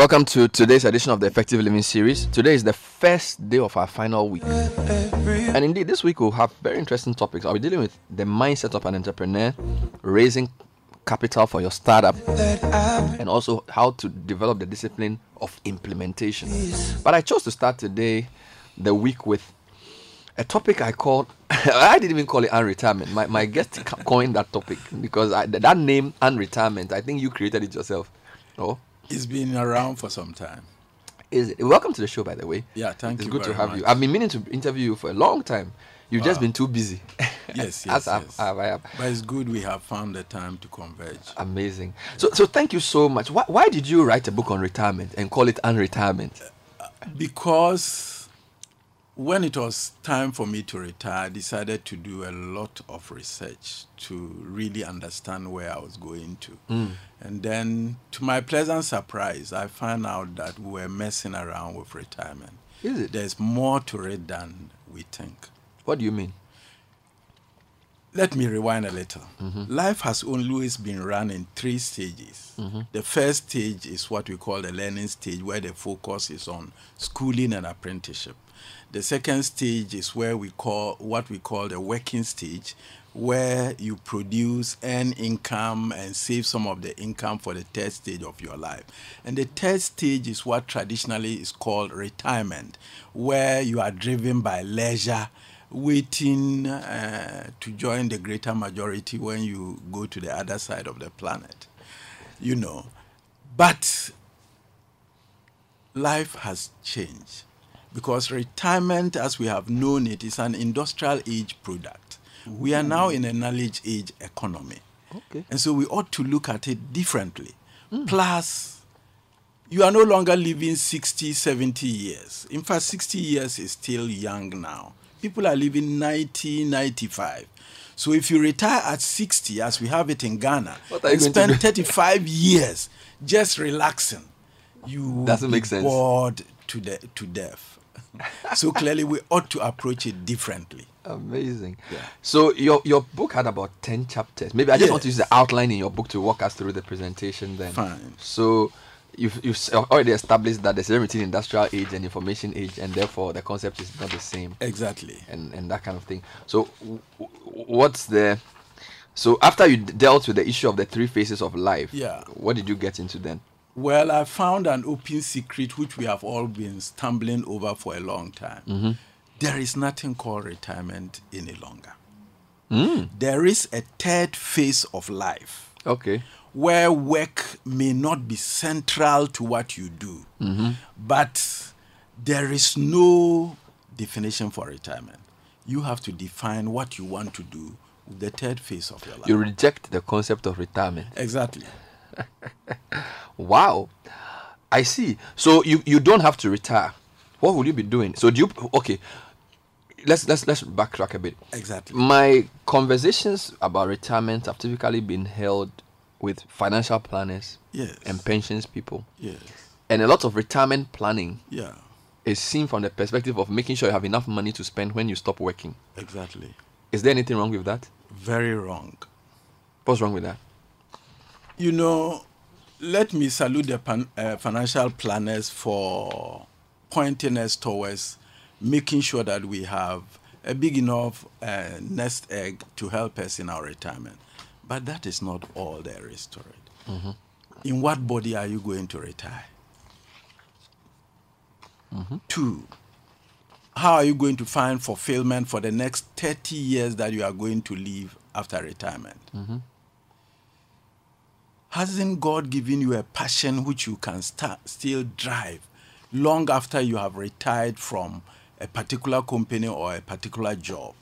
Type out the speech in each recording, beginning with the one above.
Welcome to today's edition of the Effective Living Series. Today is the first day of our final week. And indeed, this week we'll have very interesting topics. I'll be dealing with the mindset of an entrepreneur, raising capital for your startup, and also how to develop the discipline of implementation. But I chose to start today, the week, with a topic I called, I didn't even call it unretirement. My, my guest coined that topic because I, that name, unretirement, I think you created it yourself. Oh? It's been around for some time. Is it? Welcome to the show, by the way. Yeah, thank it's you. It's good to have much. you. I've been meaning to interview you for a long time. You've just been too busy. Yes, yes, yes. I, I, I, but it's good we have found the time to converge. Amazing. So, so thank you so much. Why, why did you write a book on retirement and call it unretirement? Because when it was time for me to retire, I decided to do a lot of research to really understand where I was going to. Mm. And then, to my pleasant surprise, I found out that we were messing around with retirement. Is it? There's more to it than we think. What do you mean? Let me rewind a little. Mm-hmm. Life has always been run in three stages. Mm-hmm. The first stage is what we call the learning stage, where the focus is on schooling and apprenticeship. The second stage is where we call what we call the working stage, where you produce, earn income, and save some of the income for the third stage of your life. And the third stage is what traditionally is called retirement, where you are driven by leisure, waiting uh, to join the greater majority when you go to the other side of the planet. You know, but life has changed because retirement, as we have known it, is an industrial age product. We are now in a knowledge age economy. Okay. And so we ought to look at it differently. Mm. Plus, you are no longer living 60, 70 years. In fact, 60 years is still young now. People are living 90, 95. So if you retire at 60, as we have it in Ghana, and spend 35 years just relaxing, you doesn't make sense. Bored to de- to death. So clearly, we ought to approach it differently. Amazing. Yeah. So your your book had about ten chapters. Maybe I just yes. want to use the outline in your book to walk us through the presentation. Then. Fine. So you've, you've already established that there's a between industrial age and information age, and therefore the concept is not the same. Exactly. And and that kind of thing. So what's the so after you dealt with the issue of the three phases of life, yeah, what did you get into then? Well, I found an open secret which we have all been stumbling over for a long time. Mm-hmm. There is nothing called retirement any longer. Mm. There is a third phase of life. Okay. Where work may not be central to what you do, mm-hmm. but there is no definition for retirement. You have to define what you want to do with the third phase of your life. You reject the concept of retirement. Exactly. wow. I see. So you, you don't have to retire. What will you be doing? So do you okay. Let's let's let's backtrack a bit. Exactly. My conversations about retirement have typically been held with financial planners yes. and pensions people. Yes. And a lot of retirement planning yeah. is seen from the perspective of making sure you have enough money to spend when you stop working. Exactly. Is there anything wrong with that? Very wrong. What's wrong with that? You know, let me salute the pan, uh, financial planners for pointing us towards making sure that we have a big enough uh, nest egg to help us in our retirement. But that is not all there is to it. Mm-hmm. In what body are you going to retire? Mm-hmm. Two, how are you going to find fulfillment for the next 30 years that you are going to live after retirement? Mm-hmm. Hasn't God given you a passion which you can start, still drive long after you have retired from a particular company or a particular job?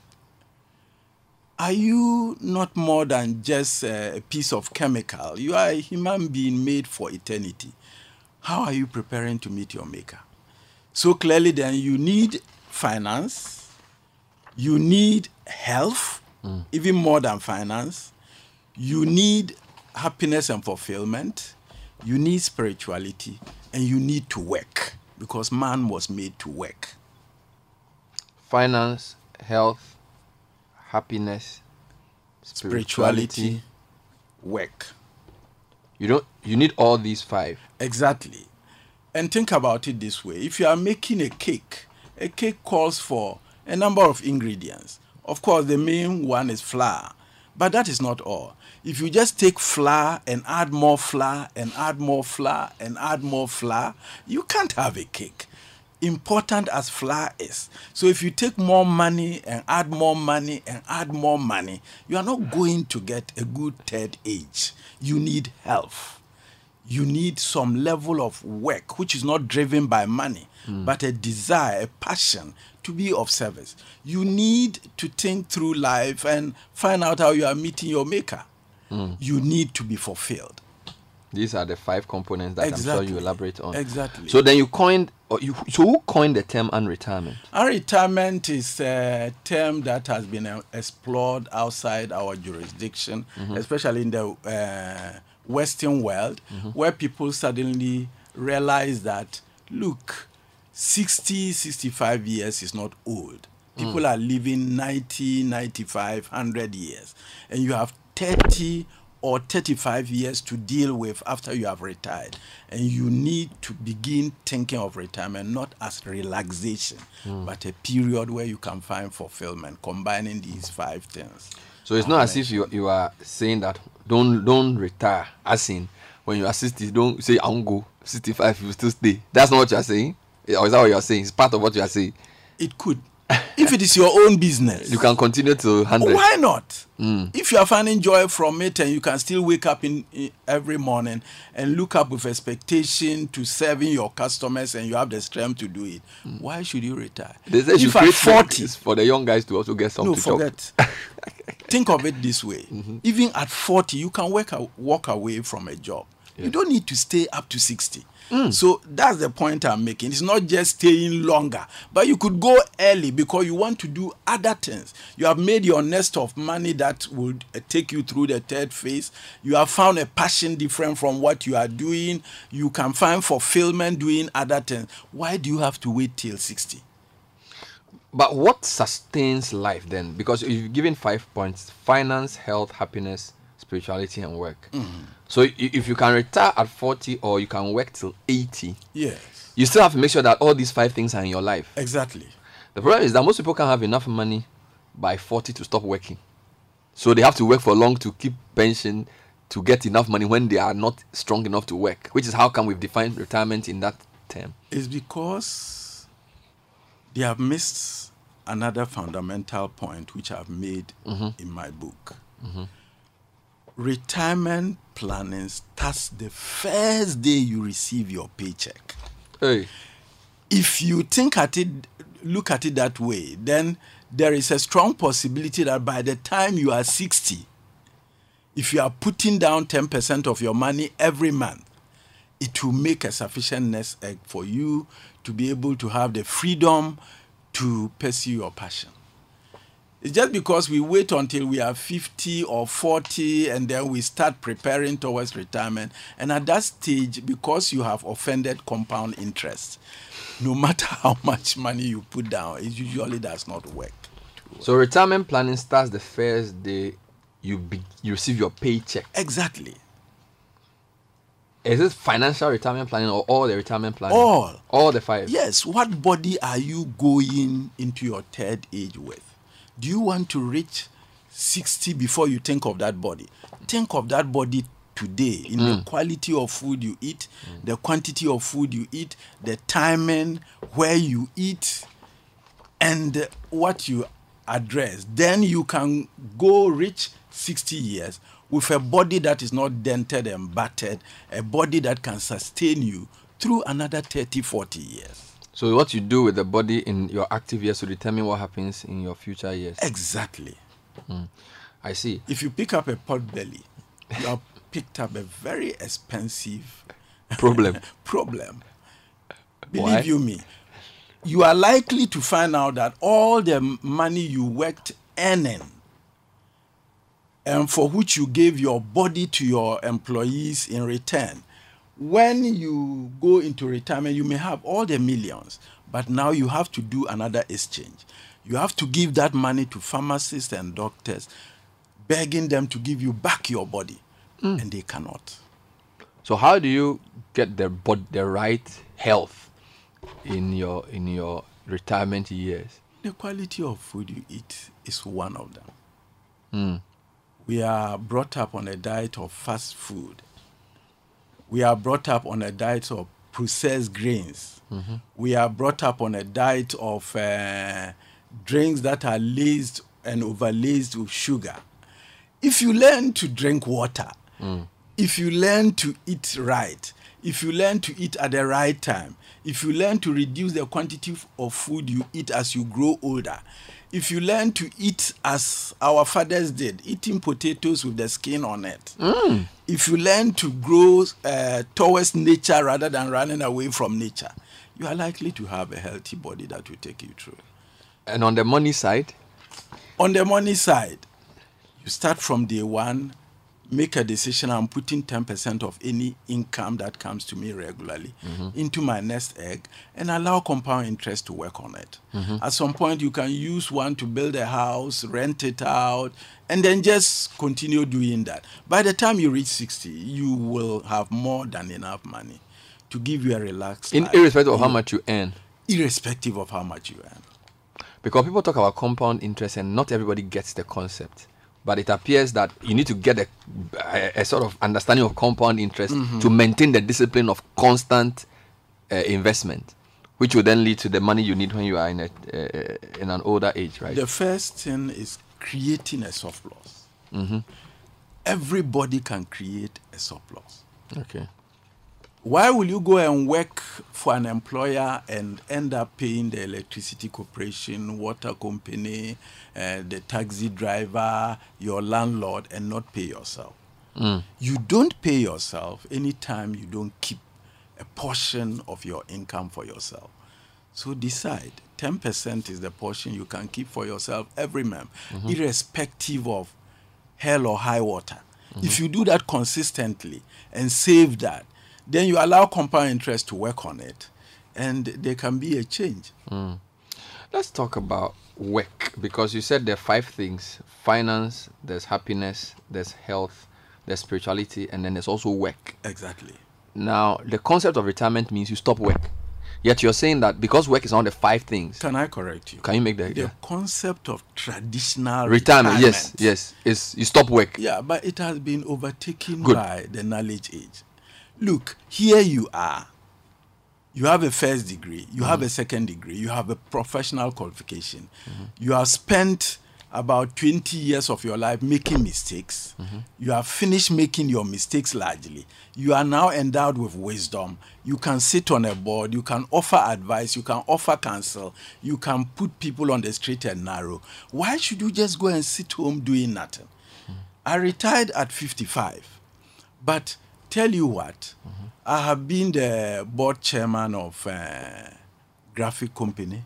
Are you not more than just a piece of chemical? You are a human being made for eternity. How are you preparing to meet your maker? So clearly, then, you need finance, you need health, mm. even more than finance, you need happiness and fulfillment, you need spirituality, and you need to work because man was made to work. Finance, health, happiness, spirituality, work. You don't you need all these five. Exactly. And think about it this way if you are making a cake, a cake calls for a number of ingredients. Of course, the main one is flour, but that is not all. If you just take flour and add more flour and add more flour and add more flour, you can't have a cake. Important as flour is. So if you take more money and add more money and add more money, you are not going to get a good third age. You need health. You need some level of work which is not driven by money, hmm. but a desire, a passion to be of service. You need to think through life and find out how you are meeting your maker. You need to be fulfilled. These are the five components that I'm sure you elaborate on. Exactly. So then you coined, or you, so who coined the term unretirement? Unretirement is a term that has been uh, explored outside our jurisdiction, especially in the uh, Western world, where people suddenly realize that, look, 60, 65 years is not old. People hmm. are living 90, 95, 100 years. And you have 30 or 35 years to deal with after you have retired. And you need to begin thinking of retirement not as relaxation, hmm. but a period where you can find fulfillment, combining these five things. So it's not as if you you are saying that don't don't retire. As in when you are 60, don't say I won't go. 65, you still stay. That's not what you are saying. Or is that what you are saying? It's part of what you are saying. It could. if it is your own business, You can continue to 100. why not? Hmm. If you are finding joy from it and you can still wake up in, in every morning and look up with expectation to serving your customers and you have the strength to do it, hmm. why should you retire? They say you if at 40, for the young guys to also get something no, to forget. Think of it this way: mm-hmm. even at forty, you can work a, walk away from a job. You don't need to stay up to sixty. So that's the point I'm making. It's not just staying longer, but you could go early because you want to do other things. You have made your nest of money that will uh, take you through the third phase. You have found a passion different from what you are doing. You can find fulfillment doing other things. Why do you have to wait till 60? But what sustains life then? Because you've given five points finance, health, happiness, spirituality, and work. Mm. So if you can retire at 40 or you can work till 80, Yes, you still have to make sure that all these five things are in your life. exactly. The problem is that most people can't have enough money by 40 to stop working. So they have to work for long to keep pension to get enough money when they are not strong enough to work, which is how come we've defined retirement in that term. is because they have missed another fundamental point which I've made mm-hmm. in my book. Mm-hmm. Retirement planning starts the first day you receive your paycheck. Hey, If you think at it, look at it that way, then there is a strong possibility that by the time you are 60, if you are putting down 10% of your money every month, it will make a sufficient nest egg for you to be able to have the freedom to pursue your passion. It's just because we wait until we are 50 or 40 and then we start preparing towards retirement. And at that stage, because you have offended compound interest, no matter how much money you put down, it usually does not work. so retirement planning starts the first day you be, you receive your paycheck. Exactly. Is it financial retirement planning or all the retirement planning? All. All the five. Yes, what body are you going into your third age with? Do you want to reach 60 before you think of that body? Think of that body today in the mm. quality of food you eat, mm. the quantity of food you eat, the timing, where you eat, and what you address. Then you can go reach 60 years with a body that is not dented and battered, a body that can sustain you through another 30, 40 years. So what you do with the body in your active years to determine what happens in your future years. Exactly. Hmm. I see. If you pick up a pot belly, you have picked up a very expensive Problem. problem. Believe Why? you me, you are likely to find out that all the money you worked earning and for which you gave your body to your employees in return, when you go into retirement, you may have all the millions, but now you have to do another exchange. You have to give that money to pharmacists and doctors, begging them to give you back your body, and they cannot. So how do you get the the right health in your in your retirement years? The quality of food you eat is one of them. Mm. We are brought up on a diet of fast food. We are brought up on a diet of processed grains. Mm-hmm. We are brought up on a diet of uh, drinks that are laced and overlaced with sugar. If you learn to drink water, Mm. if you learn to eat right, if you learn to eat at the right time, if you learn to reduce the quantity of food you eat as you grow older, if you learn to eat as our fathers did, eating potatoes with the skin on it, if you learn to grow uh, towards nature rather than running away from nature, you are likely to have a healthy body that will take you through. And on the money side, On the money side, you start from day one, make a decision. I'm putting 10% of any income that comes to me regularly mm-hmm. into my nest egg and allow compound interest to work on it. Mm-hmm. At some point, you can use one to build a house, rent it out, and then just continue doing that. By the time you reach 60, you will have more than enough money to give you a relaxed in life, irrespective of how much you earn. irrespective of how much you earn. Because people talk about compound interest and not everybody gets the concept. But it appears that you need to get a, a, a sort of understanding of compound interest to maintain the discipline of constant uh, investment, which will then lead to the money you need when you are in, a, uh, in an older age, right? The first thing is creating a surplus. Mm-hmm. Everybody can create a surplus. okay. Why will you go and work for an employer and end up paying the electricity corporation, water company, uh, the taxi driver, your landlord, and not pay yourself? Mm. You don't pay yourself anytime you don't keep a portion of your income for yourself. So decide 10% is the portion you can keep for yourself every month, irrespective of hell or high water. If you do that consistently and save that, then you allow compound interest to work on it, and there can be a change. Hmm. Let's talk about work because you said there are five things finance, there's happiness, there's health, there's spirituality, and then there's also work. Exactly. Now, the concept of retirement means you stop work. Yet you're saying that because work is one of the five things. Can I correct you? Can you make the, the yeah. concept of traditional retirement? Yes, yes. Is you stop work. Yeah, but it has been overtaken Good. by the knowledge age. Look, here you are. You have a first degree, you have a second degree, you have a professional qualification. Mm-hmm. You have spent about 20 years of your life making mistakes. Mm-hmm. You have finished making your mistakes largely. You are now endowed with wisdom. You can sit on a board, you can offer advice, you can offer counsel, you can put people on the straight and narrow. Why should you just go and sit home doing nothing? Mm. I retired at 55. But tell you what, I have been the board chairman of uh, graphic company,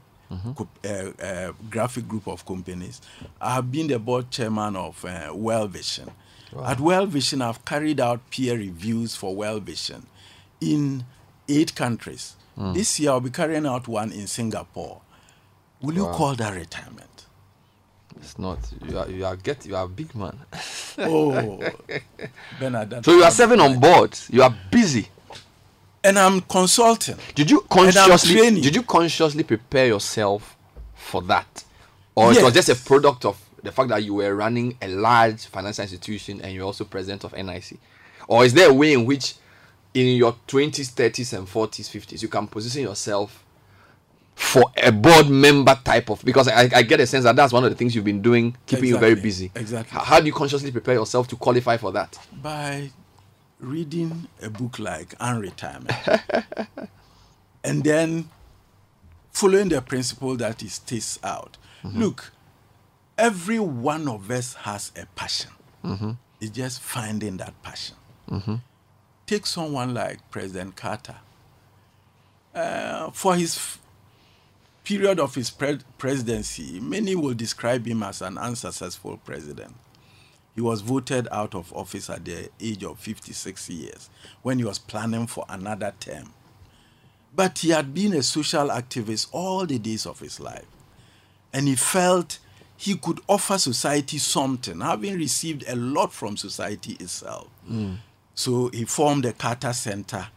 co- uh, uh, graphic group of companies. I have been the board chairman of uh, World Vision. At World Vision, I've carried out peer reviews for World Vision in eight countries. This year, I'll be carrying out one in Singapore. Will you call that retirement? It's not. You are. You are get. You are a big man. Oh, Bernard. so you are serving on board. You are busy. and I'm consulting. Did you consciously? Did you consciously prepare yourself for that, or it was just a product of the fact that you were running a large financial institution and you're also president of NIC, or is there a way in which, in your twenties, thirties, and forties, fifties, you can position yourself for a board member type of? Because I, I get a sense that that's one of the things you've been doing, keeping you very busy. Exactly. H- How do you consciously prepare yourself to qualify for that? by reading a book like Unretirement and then following the principle that it states out. Mm-hmm. Look, every one of us has a passion. Mm-hmm. It's just finding that passion. Mm-hmm. Take someone like President Carter. Uh, for his period of his pre- presidency, many will describe him as an unsuccessful president. He was voted out of office at the age of 56 years when he was planning for another term. But he had been a social activist all the days of his life. And he felt he could offer society something, having received a lot from society itself. Mm. So he formed the Carter Center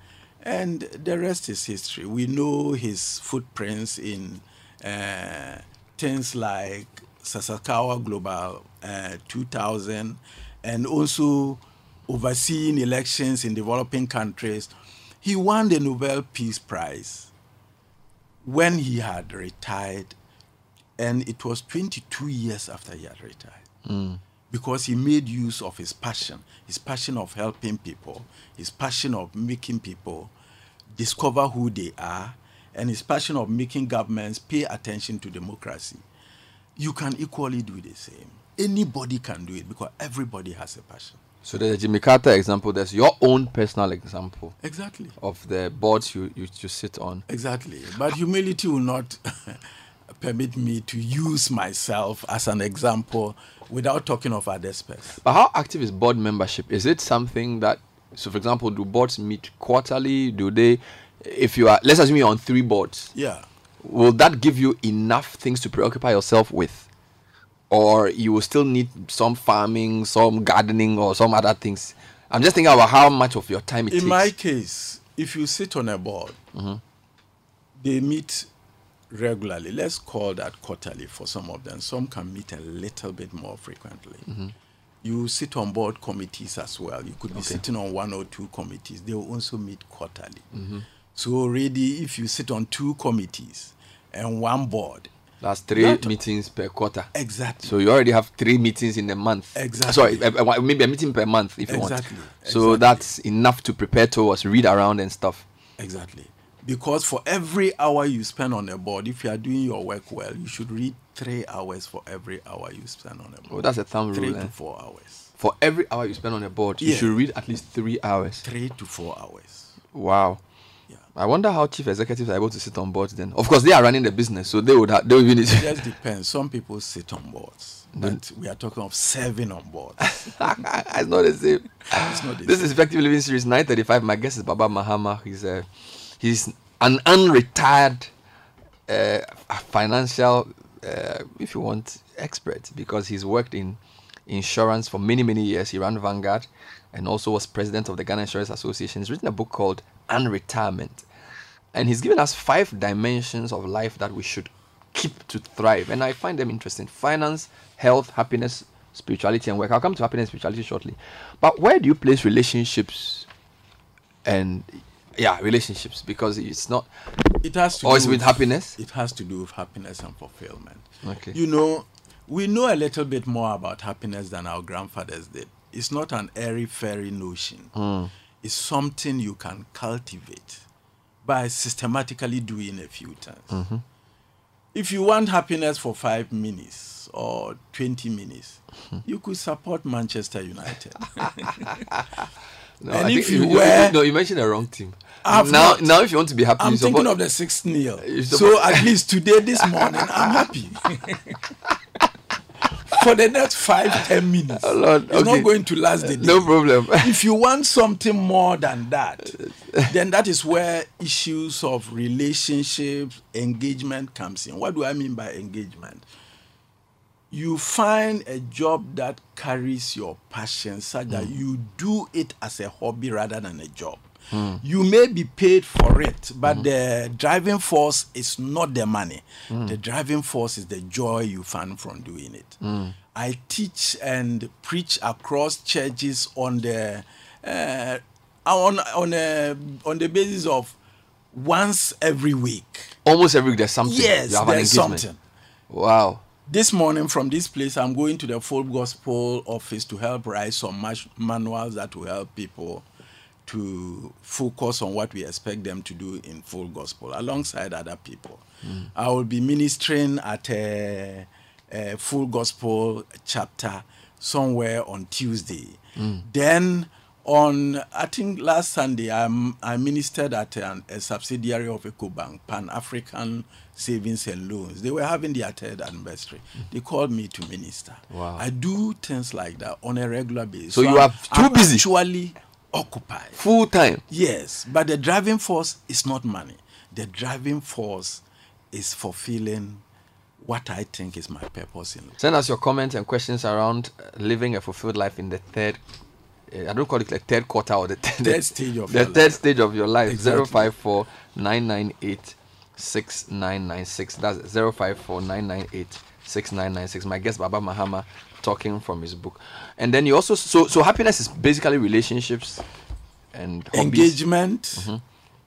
And the rest is history. We know his footprints in uh, things like Sasakawa Global uh, 2000 and also overseeing elections in developing countries. He won the Nobel Peace Prize when he had retired, and it was 22 years after he had retired. Mm. Because he made use of his passion, his passion of helping people, his passion of making people discover who they are, and his passion of making governments pay attention to democracy. You can equally do the same. Anybody can do it because everybody has a passion. So there's a Jimmy Carter example. There's your own personal example. Exactly. Of the boards you, you, you sit on. Exactly. But humility will not permit me to use myself as an example without talking of others first. But how active is board membership? Is it something that, so for example, do boards meet quarterly? Do they, if you are, let's assume you're on three boards. Yeah. Will that give you enough things to preoccupy yourself with? or you will still need some farming, some gardening, or some other things. I'm just thinking about how much of your time it takes. In takes. my case, if you sit on a board, mm-hmm. they meet regularly. Let's call that quarterly for some of them. Some can meet a little bit more frequently. Mm-hmm. You sit on board committees as well. You could be okay. sitting on one or two committees. They will also meet quarterly. Mm-hmm. So already, if you sit on two committees and one board, that's three Not meetings per quarter. Exactly. So you already have three meetings in a month. Exactly. Sorry, maybe a meeting per month if you want. So exactly. So that's enough to prepare towards read around and stuff. Exactly. Because for every hour you spend on a board, if you are doing your work well, you should read three hours for every hour you spend on a board. Oh, that's a thumb three rule. Three to eh? four hours. For every hour you spend on a board, yeah. you should read at least three hours. Three to four hours. Wow. Yeah. I wonder how chief executives are able to sit on boards then. Of course, they are running the business, so they would have, they would need it. just depends. Some people sit on boards, but we are talking of serving on boards. it's not the same. It's not the this same. is Effective Living Series 935. My guest is Baba Mahama. He's a, he's an unretired uh, financial, uh, if you want, expert because he's worked in insurance for many, many years. He ran Vanguard and also was president of the Ghana Insurance Association. He's written a book called Unretirement. And he's given us five dimensions of life that we should keep to thrive. And I find them interesting finance, health, happiness, spirituality, and work. I'll come to happiness and spirituality shortly. But where do you place relationships and yeah, relationships? Because it's not. It has to. Is with, with happiness? It has to do with happiness and fulfillment. Okay. You know, we know a little bit more about happiness than our grandfathers did. It's not an airy fairy notion. Mm. It's something you can cultivate by systematically doing a few times. Mm-hmm. If you want happiness for five minutes or 20 minutes, mm-hmm. you could support Manchester United. no, and I if you, you were. No, you mentioned the wrong team. now, not. now, if you want to be happy, I'm thinking of the 6th nil. So at least today, this morning, I'm happy. for the next five ten minutes. Oh Lord, it's okay. not going to last the day. No problem. if you want something more than that, then that is where issues of relationships, engagement comes in. What do I mean by engagement? You find a job that carries your passion such that mm. you do it as a hobby rather than a job. Mm. You may be paid for it, but mm. the driving force is not the money. Mm. The driving force is the joy you find from doing it. Hmm. I teach and preach across churches on the uh, on on a, on the basis of once every week. Almost every week, there's something. Yes, there's something. Wow. This morning from this place, I'm going to the Full Gospel office to help write some manuals that will help people to focus on what we expect them to do in full gospel alongside other people. Mm. I will be ministering at a, a, full gospel chapter somewhere on Tuesday. Mm. Then on I think last Sunday I, I ministered at an, a subsidiary of EcoBank, Pan African Savings and Loans. They were having their third anniversary. Mm. They called me to minister. Wow. I do things like that on a regular basis. So, so you I'm, are too I'm busy. Actually occupied. Full time. Yes, but the driving force is not money. The driving force is fulfilling what I think is my purpose in life. Send us your comments and questions around uh, living a fulfilled life in the third uh, I don't call it like third quarter or the third, third stage of the your third life. stage of your life. Exactly. Zero five four nine nine eight six nine nine six. That's zero five four nine nine eight six nine nine six. My guest Baba Mahama talking from his book, and then you also so so happiness is basically relationships and hobbies. engagement, Mm-hmm.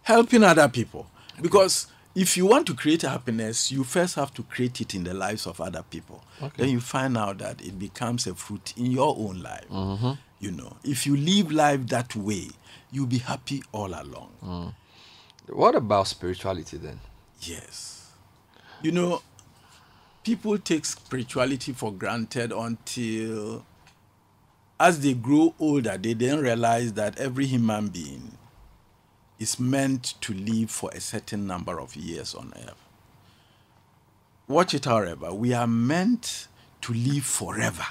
helping other people. Because if you want to create happiness, you first have to create it in the lives of other people. Okay. Then you find out that it becomes a fruit in your own life. Mm-hmm. You know, if you live life that way, you'll be happy all along. Mm. What about spirituality then? Yes. You know, people take spirituality for granted until as they grow older, they then realize that every human being is meant to live for a certain number of years on earth. Watch it, however, we are meant to live forever.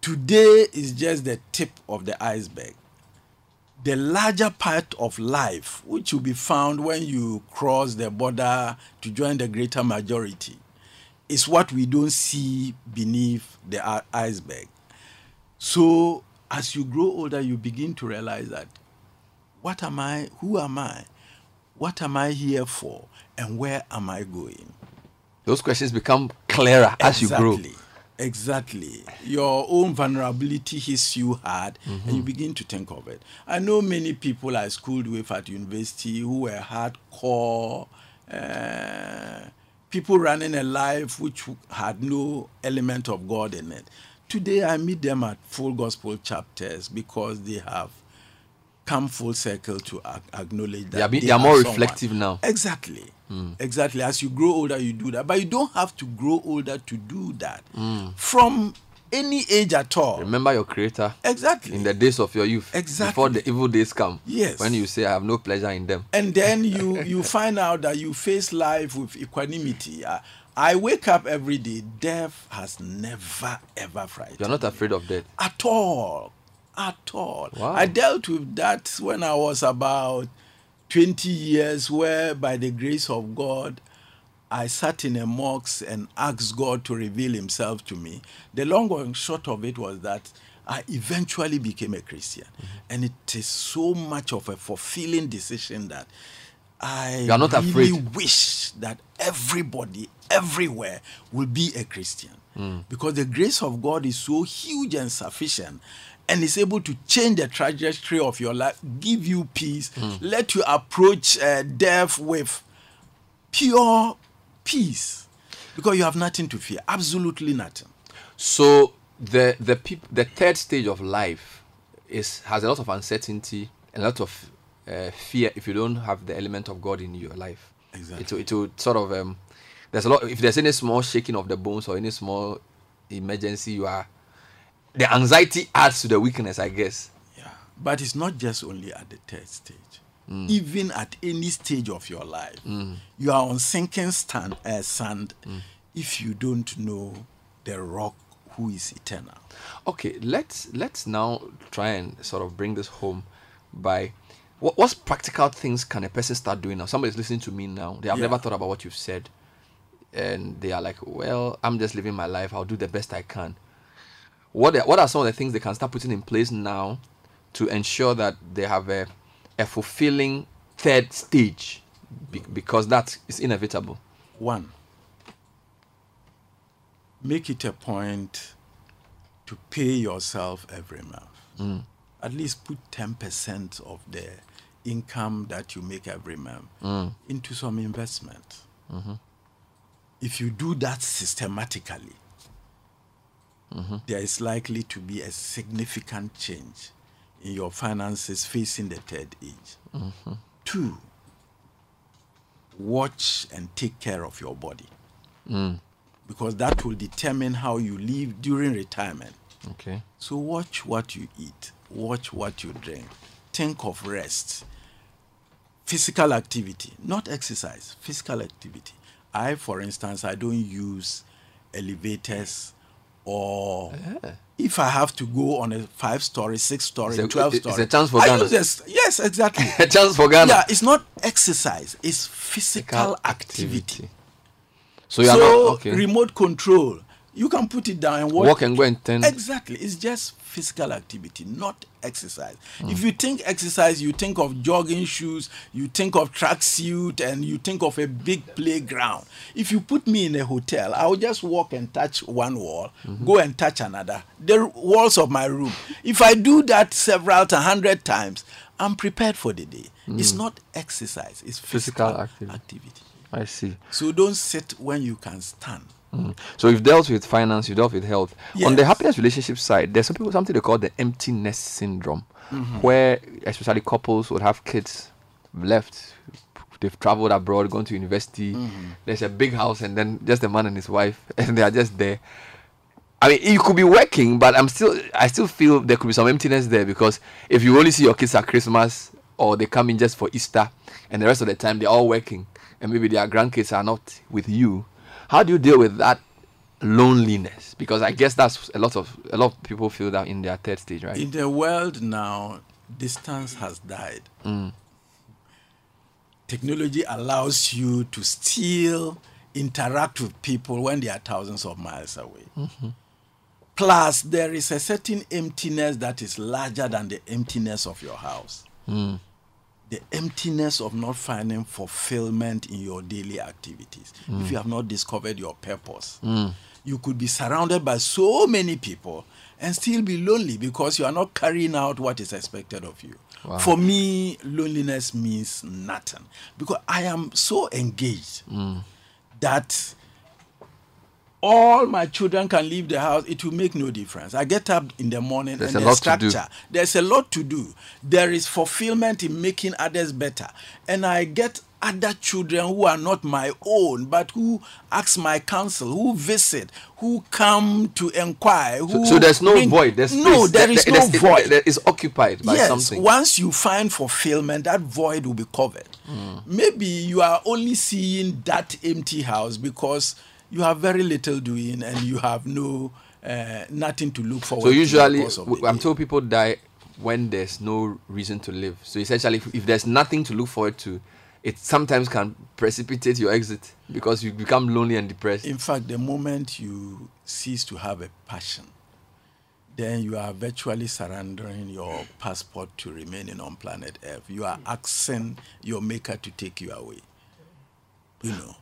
Today is just the tip of the iceberg the larger part of life, which will be found when you cross the border to join the greater majority, is what we don't see beneath the iceberg. So, as you grow older, you begin to realize that what am I? Who am I? What am I here for? And where am I going? Those questions become clearer as you grow. Exactly. Your own vulnerability hits you hard Mm-hmm. and you begin to think of it. I know many people I schooled with at university who were hardcore, uh, people running a life which had no element of God in it. Today I meet them at full gospel chapters because they have come full circle to acknowledge that They are, they they are more someone. reflective now. Exactly. Exactly. As you grow older, you do that. But you don't have to grow older to do that. From any age at all. Remember your creator Exactly. in the days of your youth. Exactly. Before the evil days come. Yes. When you say, I have no pleasure in them. and then you you find out that you face life with equanimity. I, I wake up every day. Death has never ever frightened You're not afraid of death. at all at all Wow. i dealt with that when i was about 20 years where by the grace of god i sat in a mosque and asked god to reveal himself to me. The long and short of it was that i eventually became a christian. And it is so much of a fulfilling decision that i You are not really afraid. wish that everybody everywhere will be a christian. Hmm. because the grace of god is so huge and sufficient and is able to change the trajectory of your life give you peace Hmm. let you approach uh, death with pure peace because you have nothing to fear absolutely nothing So the the peop- the third stage of life is has a lot of uncertainty and a lot of uh, fear if you don't have the element of God in your life. Exactly. It will, it will sort of um, there's a lot. If there's any small shaking of the bones or any small emergency, you are the anxiety adds to the weakness, I guess. yeah but it's not just only at the third stage Hmm. even at any stage of your life you are on sinking stand, uh, sand Hmm. if you don't know the rock who is eternal Okay, let's let's now try and sort of bring this home by what what's practical things can a person start doing now? Somebody's listening to me now. They have Yeah. never thought about what you've said. And they are like, Well, I'm just living my life, I'll do the best I can. What are, what are some of the things they can start putting in place now to ensure that they have a, a fulfilling third stage? Be- because that is inevitable. One, make it a point to pay yourself every month. Mm. At least put 10% of the income that you make every month mm. into some investment. Mm-hmm. If you do that systematically, there is likely to be a significant change in your finances facing the third age. Two, watch and take care of your body mm. because that will determine how you live during retirement. Okay. So watch what you eat, watch what you drink, think of rest, physical activity, not exercise, physical activity. I, for instance, I don't use elevators or if I have to go on a five story, six story, a- twelve it's a story. chance for Ghana. Yes, exactly. A chance for Ghana. Yeah, it's not exercise, it's physical activity. So you are so not okay. remote control You can put it down and watch. Walk and go and turn. Exactly. It's just physical activity, not exercise. If you think exercise, you think of jogging shoes, you think of tracksuit, and you think of a big playground. If you put me in a hotel, I'll just walk and touch one wall, go and touch another. The walls of my room. If I do that several, a hundred times, I'm prepared for the day. It's hmm. not exercise, it's Physical physical, activity. activity. I see. So don't sit when you can stand. So you've dealt with finance, you've dealt with health. On the happiness relationship side, there's some people something they call the emptiness syndrome, Mm-hmm. where especially couples would have kids left. They've traveled abroad, gone to university. Mm-hmm. There's a big house, and then just a man and his wife, and they are just there. I mean, you could be working, but I'm still, I still feel there could be some emptiness there because if you only see your kids at Christmas or they come in just for Easter, and the rest of the time they're all working, and maybe their grandkids are not with you, how do you deal with that loneliness? Because I guess that's a lot of a lot of people feel that in their third stage, right? In the world now, distance has died. Mm. Technology allows you to still interact with people when they are thousands of miles away. Mm-hmm. Plus, there is a certain emptiness that is larger than the emptiness of your house. Mm. The emptiness of not finding fulfillment in your daily activities. If mm. you have not discovered your purpose, mm. you could be surrounded by so many people and still be lonely because you are not carrying out what is expected of you. For me, loneliness means nothing because I am so engaged mm. that all my children can leave the house, it will make no difference. I get up in the morning There's and a there's lot to do. structure. There's a lot to do. There is fulfillment in making others better. And I get other children who are not my own, but who ask my counsel, who visit, who come to inquire. So, Who so there's no bring- void. There's no, there is no there's- void. there- it's occupied by yes, something. once you find fulfillment, that void will be covered. Hmm. Maybe you are only seeing that empty house because you have very little doing and you have no uh, nothing to look forward to. So usually, because I'm told people die when there's no reason to live. So essentially, if, if there's nothing to look forward to, it sometimes can precipitate your exit because you become lonely and depressed. In fact, the moment you cease to have a passion, then you are virtually surrendering your passport to remaining on planet Earth. You are asking your maker to take you away. You know.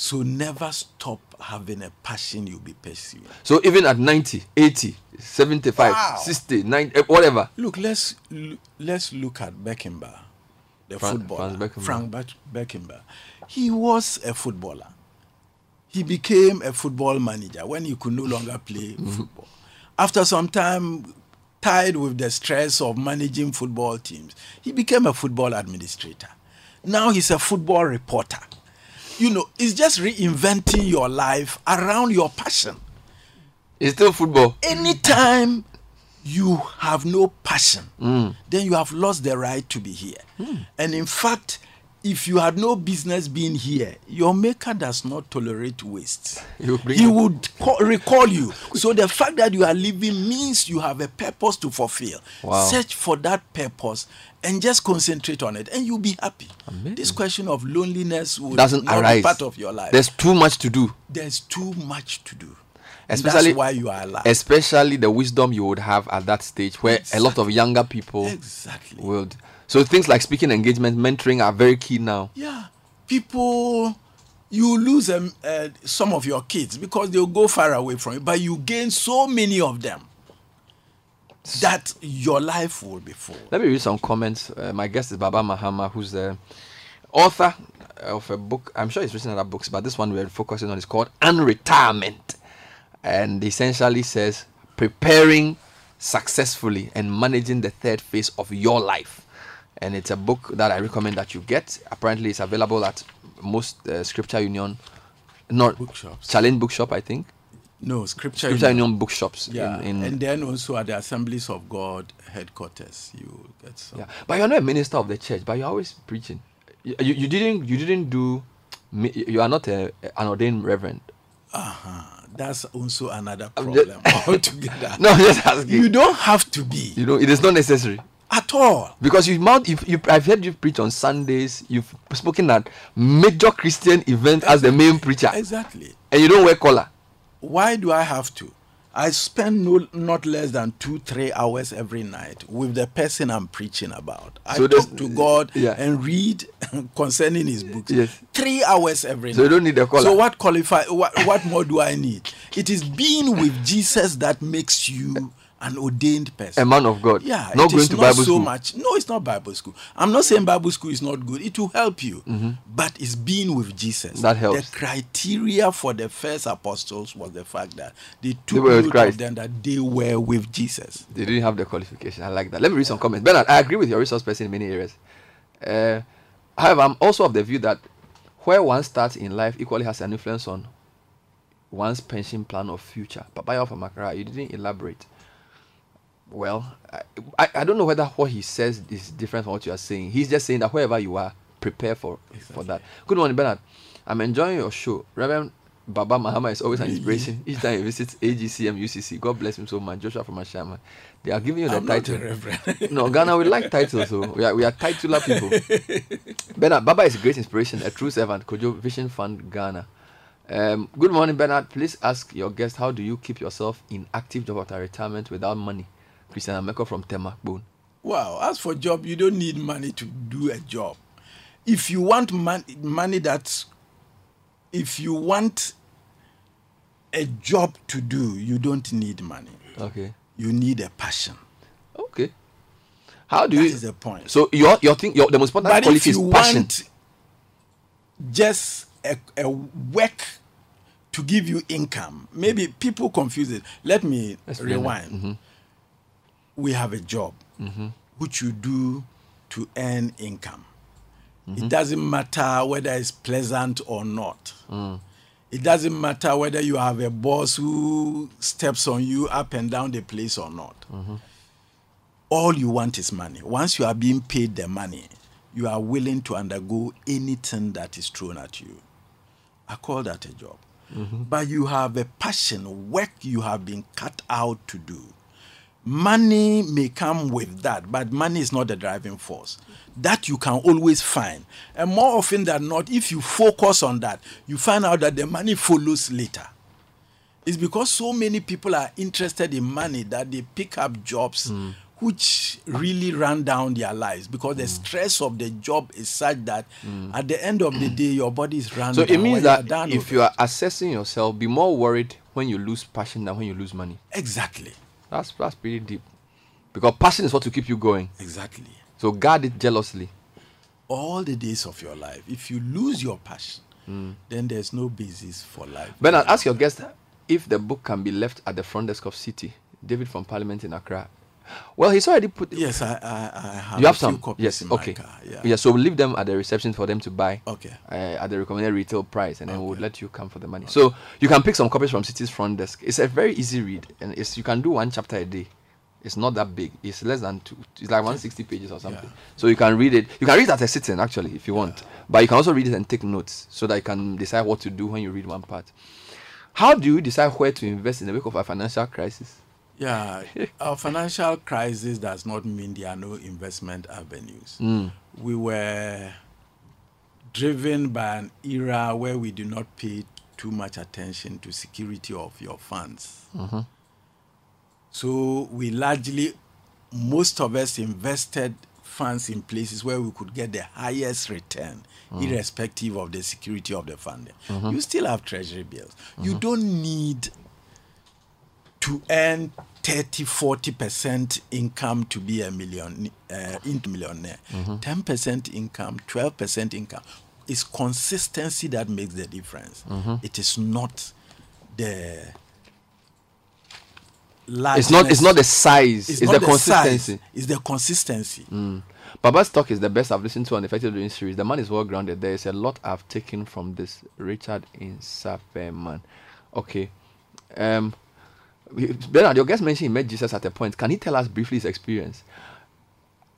So never stop having a passion you'll be pursuing. So even at 90, 80, 75, Wow. 60, 90, eh, whatever. Look, let's let's look at Beckenbauer, the Fran- footballer. Beckenbauer. Frank Beck- Beckenbauer. He was a footballer. He became a football manager when he could no longer play football. After some time, tied with the stress of managing football teams, he became a football administrator. Now he's a football reporter. You know, it's just reinventing your life around your passion It's still football. anytime you have no passion, Mm. then you have lost the right to be here. And in fact, if you had no business being here, your maker does not tolerate waste. He would call, recall you. So the fact that you are living means you have a purpose to fulfill. Wow. Search for that purpose and just concentrate on it, and you'll be happy. This question of loneliness will Doesn't not arise. be part of your life. There's too much to do. There's too much to do. Especially that's why you are alive. Especially the wisdom you would have at that stage where a lot of younger people Exactly. would. So things like speaking engagement, mentoring are very key now. Yeah, people, you lose um, uh, some of your kids because they'll go far away from you, but you gain so many of them that your life will be full. Let me read some comments. Uh, my guest is Baba Mahama, who's the author of a book. I'm sure he's written other books, but this one we're focusing on is called Unretirement. And essentially says preparing successfully and managing the third phase of your life. And it's a book that I recommend that you get. Apparently, it's available at most uh, Scripture Union, not Bookshops. Challenge Bookshop, I think. No, scripture. Scripture Union. Union bookshops. Yeah, in, in and then also at the Assemblies of God headquarters, you get some. Yeah, but you're not a minister of the church, but you're always preaching. You, you, you didn't you didn't do you are not a, an ordained reverend. Uh-huh. That's also another problem altogether. No, just asking. you don't have to be You know, it is not necessary at all. because you mount. If you, I've heard you preach on Sundays. You've spoken at major Christian event as the main preacher, Exactly. and you don't wear collar. Why do I have to? I spend no, not less than two, three hours every night with the person I'm preaching about. I So talk to God yeah. and read concerning His books. Yes. Three hours every So night. So you don't need a caller. So what qualify? What, what more do I need? It is being with Jesus that makes you an ordained person. A man of God. Yeah, Not going to not Bible so school. much. No, it's not Bible school. I'm not saying Bible school is not good. It will help you, Mm-hmm. but it's being with Jesus That helps. The criteria for the first apostles was the fact that they took were with Christ. them that they were with Jesus. They didn't have the qualification. I like that. Let me read some comments. Bernard, I agree with your resource person in many areas. Uh, however, I'm also of the view that where one starts in life equally has an influence on one's pension plan or future. Papaya from Makara, you didn't elaborate. Well, I, I, I don't know whether what he says is different from what you are saying. He's just saying that wherever you are, prepare for for that. Good morning, Bernard. I'm enjoying your show. Reverend Baba Mahama is always an inspiration. Each time he visits AGCM UCC, God bless him so much. Joshua from Ashama. They are giving you the I'm title. reverend. no, Ghana, we like titles. So we are, we are titular people. Bernard, Baba is a great inspiration, a true servant. Kojo Vision Fund Ghana. Um, good morning, Bernard. Please ask your guest how do you keep yourself in active job after retirement without money? Christian Ameko from Tema Bone. Wow, as for job, you don't need money to do a job. If you want mon- money that's if you want a job to do, you don't need money. Okay. You need a passion. Okay. How do That you? is the point. So your your thing your the most important but if quality is passion. want just a, a work to give you income, maybe people confuse it. Let me Explain rewind. Mm-hmm. We have a job which you do to earn income. Mm-hmm. It doesn't matter whether it's pleasant or not. Mm. It doesn't matter whether you have a boss who steps on you up and down the place or not. Mm-hmm. All you want is money. Once you are being paid the money, you are willing to undergo anything that is thrown at you. I call that a job. But you have a passion, work you have been cut out to do. Money may come with that, but money is not the driving force. That you can always find. And more often than not, if you focus on that, you find out that the money follows later. It's because so many people are interested in money that they pick up jobs hmm. which really run down their lives because the hmm. stress of the job is such that hmm. at the end of the day your body is run So down. So it means that if you it. are assessing yourself, be more worried when you lose passion than when you lose money. exactly, That's that's pretty deep. Because passion is what will keep you going. exactly, So guard it jealously. all the days of your life, if you lose your passion, hmm. then there's no basis for life. Bernard, ask your guest if the book can be left at the front desk of Citi. David from Parliament in Accra. Well, he's already put. Yes, I, I, I have you have some. copies Yes. Okay. car. Yeah. Yeah. So we'll leave them at the reception for them to buy. Okay. Uh, at the recommended retail price, and then we'll let you come for the money. So you can pick some copies from Citi's front desk. It's a very easy read, and it's you can do one chapter a day. It's not that big. It's less than two. It's like 160 pages or something. Yeah. So you can read it. You can read it at a sitting actually, if you want. But you can also read it and take notes so that you can decide what to do when you read one part. How do you decide where to invest in the wake of a financial crisis? Yeah, our financial crisis does not mean there are no investment avenues. Hmm. We were driven by an era where we do not pay too much attention to security of your funds. Mm-hmm. So we largely, most of us invested funds in places where we could get the highest return, mm. irrespective of the security of the funding. Mm-hmm. You still have treasury bills. You mm-hmm. don't need to earn 30 40% income to be a million uh, into millionaire 10% income 12% income it's consistency that makes the difference It is not the It's not. It's not the size. It's, not the, consistency. size, it's the consistency Baba's talk is the best I've listened to on the Effective Living series. The man is well grounded. There is a lot I've taken from this. Richard in man. Okay. Um, Bernard, your guest mentioned he met Jesus at a point. Can he tell us briefly his experience?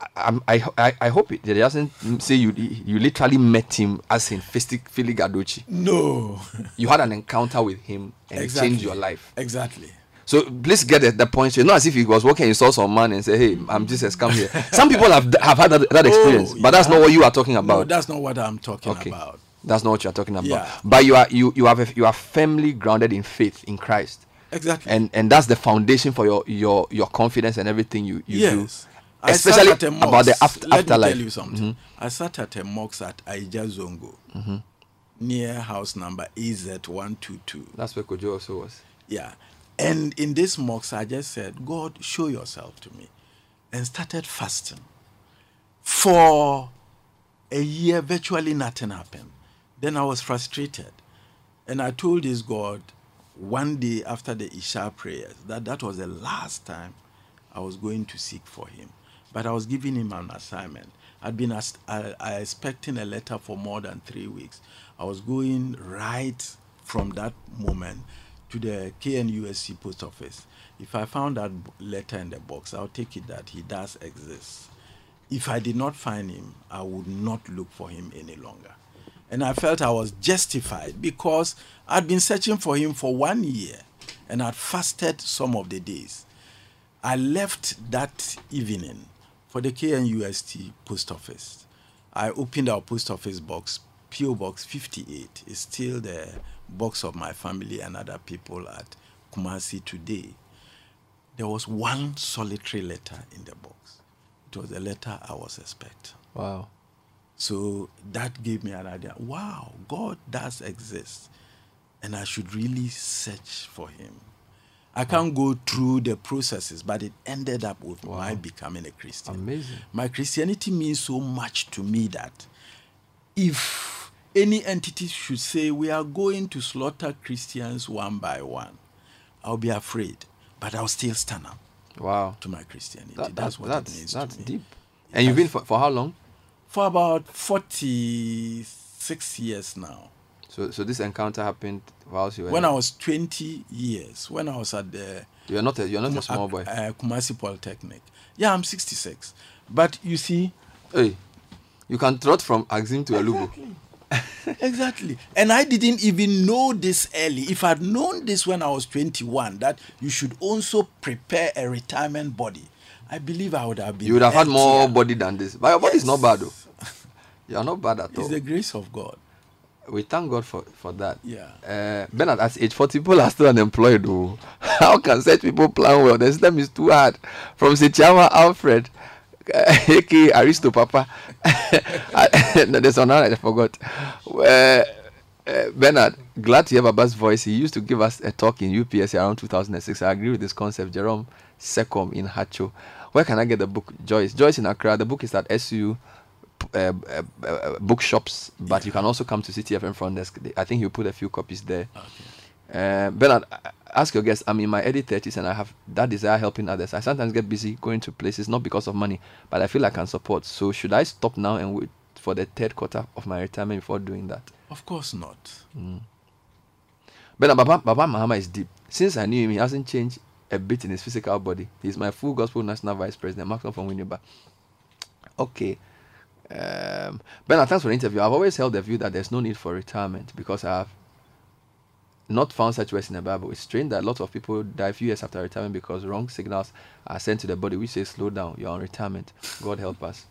I, I'm- I, I, I hope it, it doesn't say you you literally met him as in Fistic Philly Gadochi. no You had an encounter with him and it changed your life. exactly So please get the, the point. straight. Not as if he was walking, he saw some man and say, "Hey, I'm Jesus, come here." Some people have have had that, that experience, Oh, but that's not what you are talking no about. that's not what i'm talking Okay. about That's not what you're talking about. Yeah. But you are you you have a, you are firmly grounded in faith in Christ, Exactly. and and that's the foundation for your your your confidence and everything you you do. yes. I sat Especially at a about the after, Let afterlife. me tell you something. Mm-hmm. I sat at a mosque at Ayigya Zongo, mm-hmm. near house number AZ122. That's where Kojo also was. Yeah. And in this mosque, I just said, God, show yourself to me. And started fasting. For a year, virtually nothing happened. Then I was frustrated. And I told this God one day after the Isha prayers that that was the last time I was going to seek for him. But I was giving him an assignment. I'd been as- I, I expecting a letter for more than three weeks. I was going right from that moment to the KNUST post office. If I found that letter in the box, I'll take it that he does exist. If I did not find him, I would not look for him any longer. And I felt I was justified because I'd been searching for him for one year and I'd fasted some of the days. I left that evening for the KNUST post office. I opened our post office box, PO Box 58. It's still the box of my family and other people at Kumasi today. There was one solitary letter in the box. It was the letter I was expecting. Wow. So that gave me an idea. Wow, God does exist. And I should really search for him. I can't go through the processes, but it ended up with my becoming a Christian. Amazing. My Christianity means so much to me that if any entity should say we are going to slaughter Christians one by one, I'll be afraid, but I'll still stand up Wow. to my Christianity. That, that's what that's it means that's deep. And you've been for, for how long? For about 46 years now. So so this encounter happened whilst you were When I was 20 years, when I was at the you're not a you're not a small boy. Uh, Kumasi Polytechnic. Yeah, I'm 66. But you see, hey, you can trot from Axim to Elugu. exactly. exactly. And I didn't even know this early. If I'd known this when I was 21, that you should also prepare a retirement body, I believe I would have been. You would have had more body than this. But your body is not bad though. You are not bad at all. It's the grace of God. We thank God for, for that. Yeah. Uh, Bernard, at age 40, people are still unemployed. Though. How can such people plan well? The system is too hard. From Sechama Alfred, aka Aristo Papa. no, there's another I forgot. Uh, uh, Bernard, glad to hear Baba's voice. He used to give us a talk in UPS around 2006. I agree with this concept. Jerome Secom in Hatso. Where can I get the book? Joyce. Joyce in Accra. The book is at SU uh, uh, uh, bookshops, but you can also come to Citi FM front desk. I think you put a few copies there. Uh, Bernard, ask your guest. I'm in my early 30s and I have that desire helping others. I sometimes get busy going to places not because of money, but I feel I can support. So should I stop now and wait for the third quarter of my retirement before doing that? Of course not. Bernard, Baba, Baba Mahama is deep. Since I knew him, he hasn't changed a bit in his physical body. He's my full gospel national vice president, Malcolm from Winneba. Okay. Um, Bernard, thanks for the interview. I've always held the view that there's no need for retirement because I have not found such words in the Bible. It's strange that lots of people die a few years after retirement because wrong signals are sent to the body which say slow down, you're on retirement. God help us.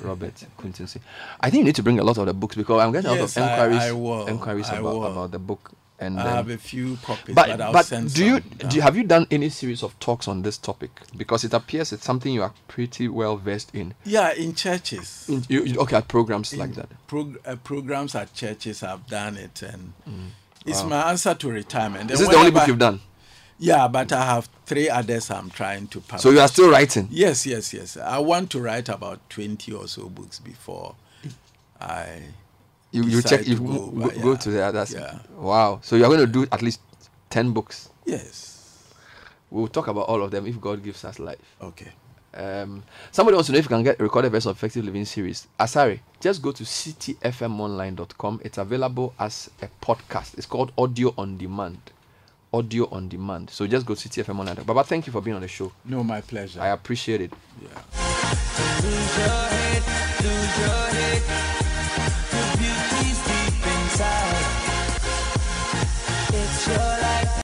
Robert Quintonsi. I think you need to bring a lot of the books because I'm getting Yes, a lot I- of inquiries I will. inquiries I about, about the book. And I then- have a few copies, but, but I'll but send do you do you, have you done any series of talks on this topic because it appears it's something you are pretty well versed in, Yeah, in churches. in you, you- okay at programs like that Prog- uh, programs at churches, I've done it, and it's my answer to retirement. is this the only book you've done Yeah, but I have three others I'm trying to publish. so you are still writing Yes, yes, yes. I want to write about 20 or so books before I. you you check you go, go, go, yeah, to the others yeah. wow. So you're going to do at least 10 books? Yes. we'll talk about all of them if god gives us life. Okay. um, somebody wants to know if you can get a recorded version of effective living series. Asari just go to citifmonline.com it's available as a podcast. It's called audio on demand. Audio on demand. So just go to ctfm online baba thank you for being on the show. No, my pleasure. i appreciate it. Yeah.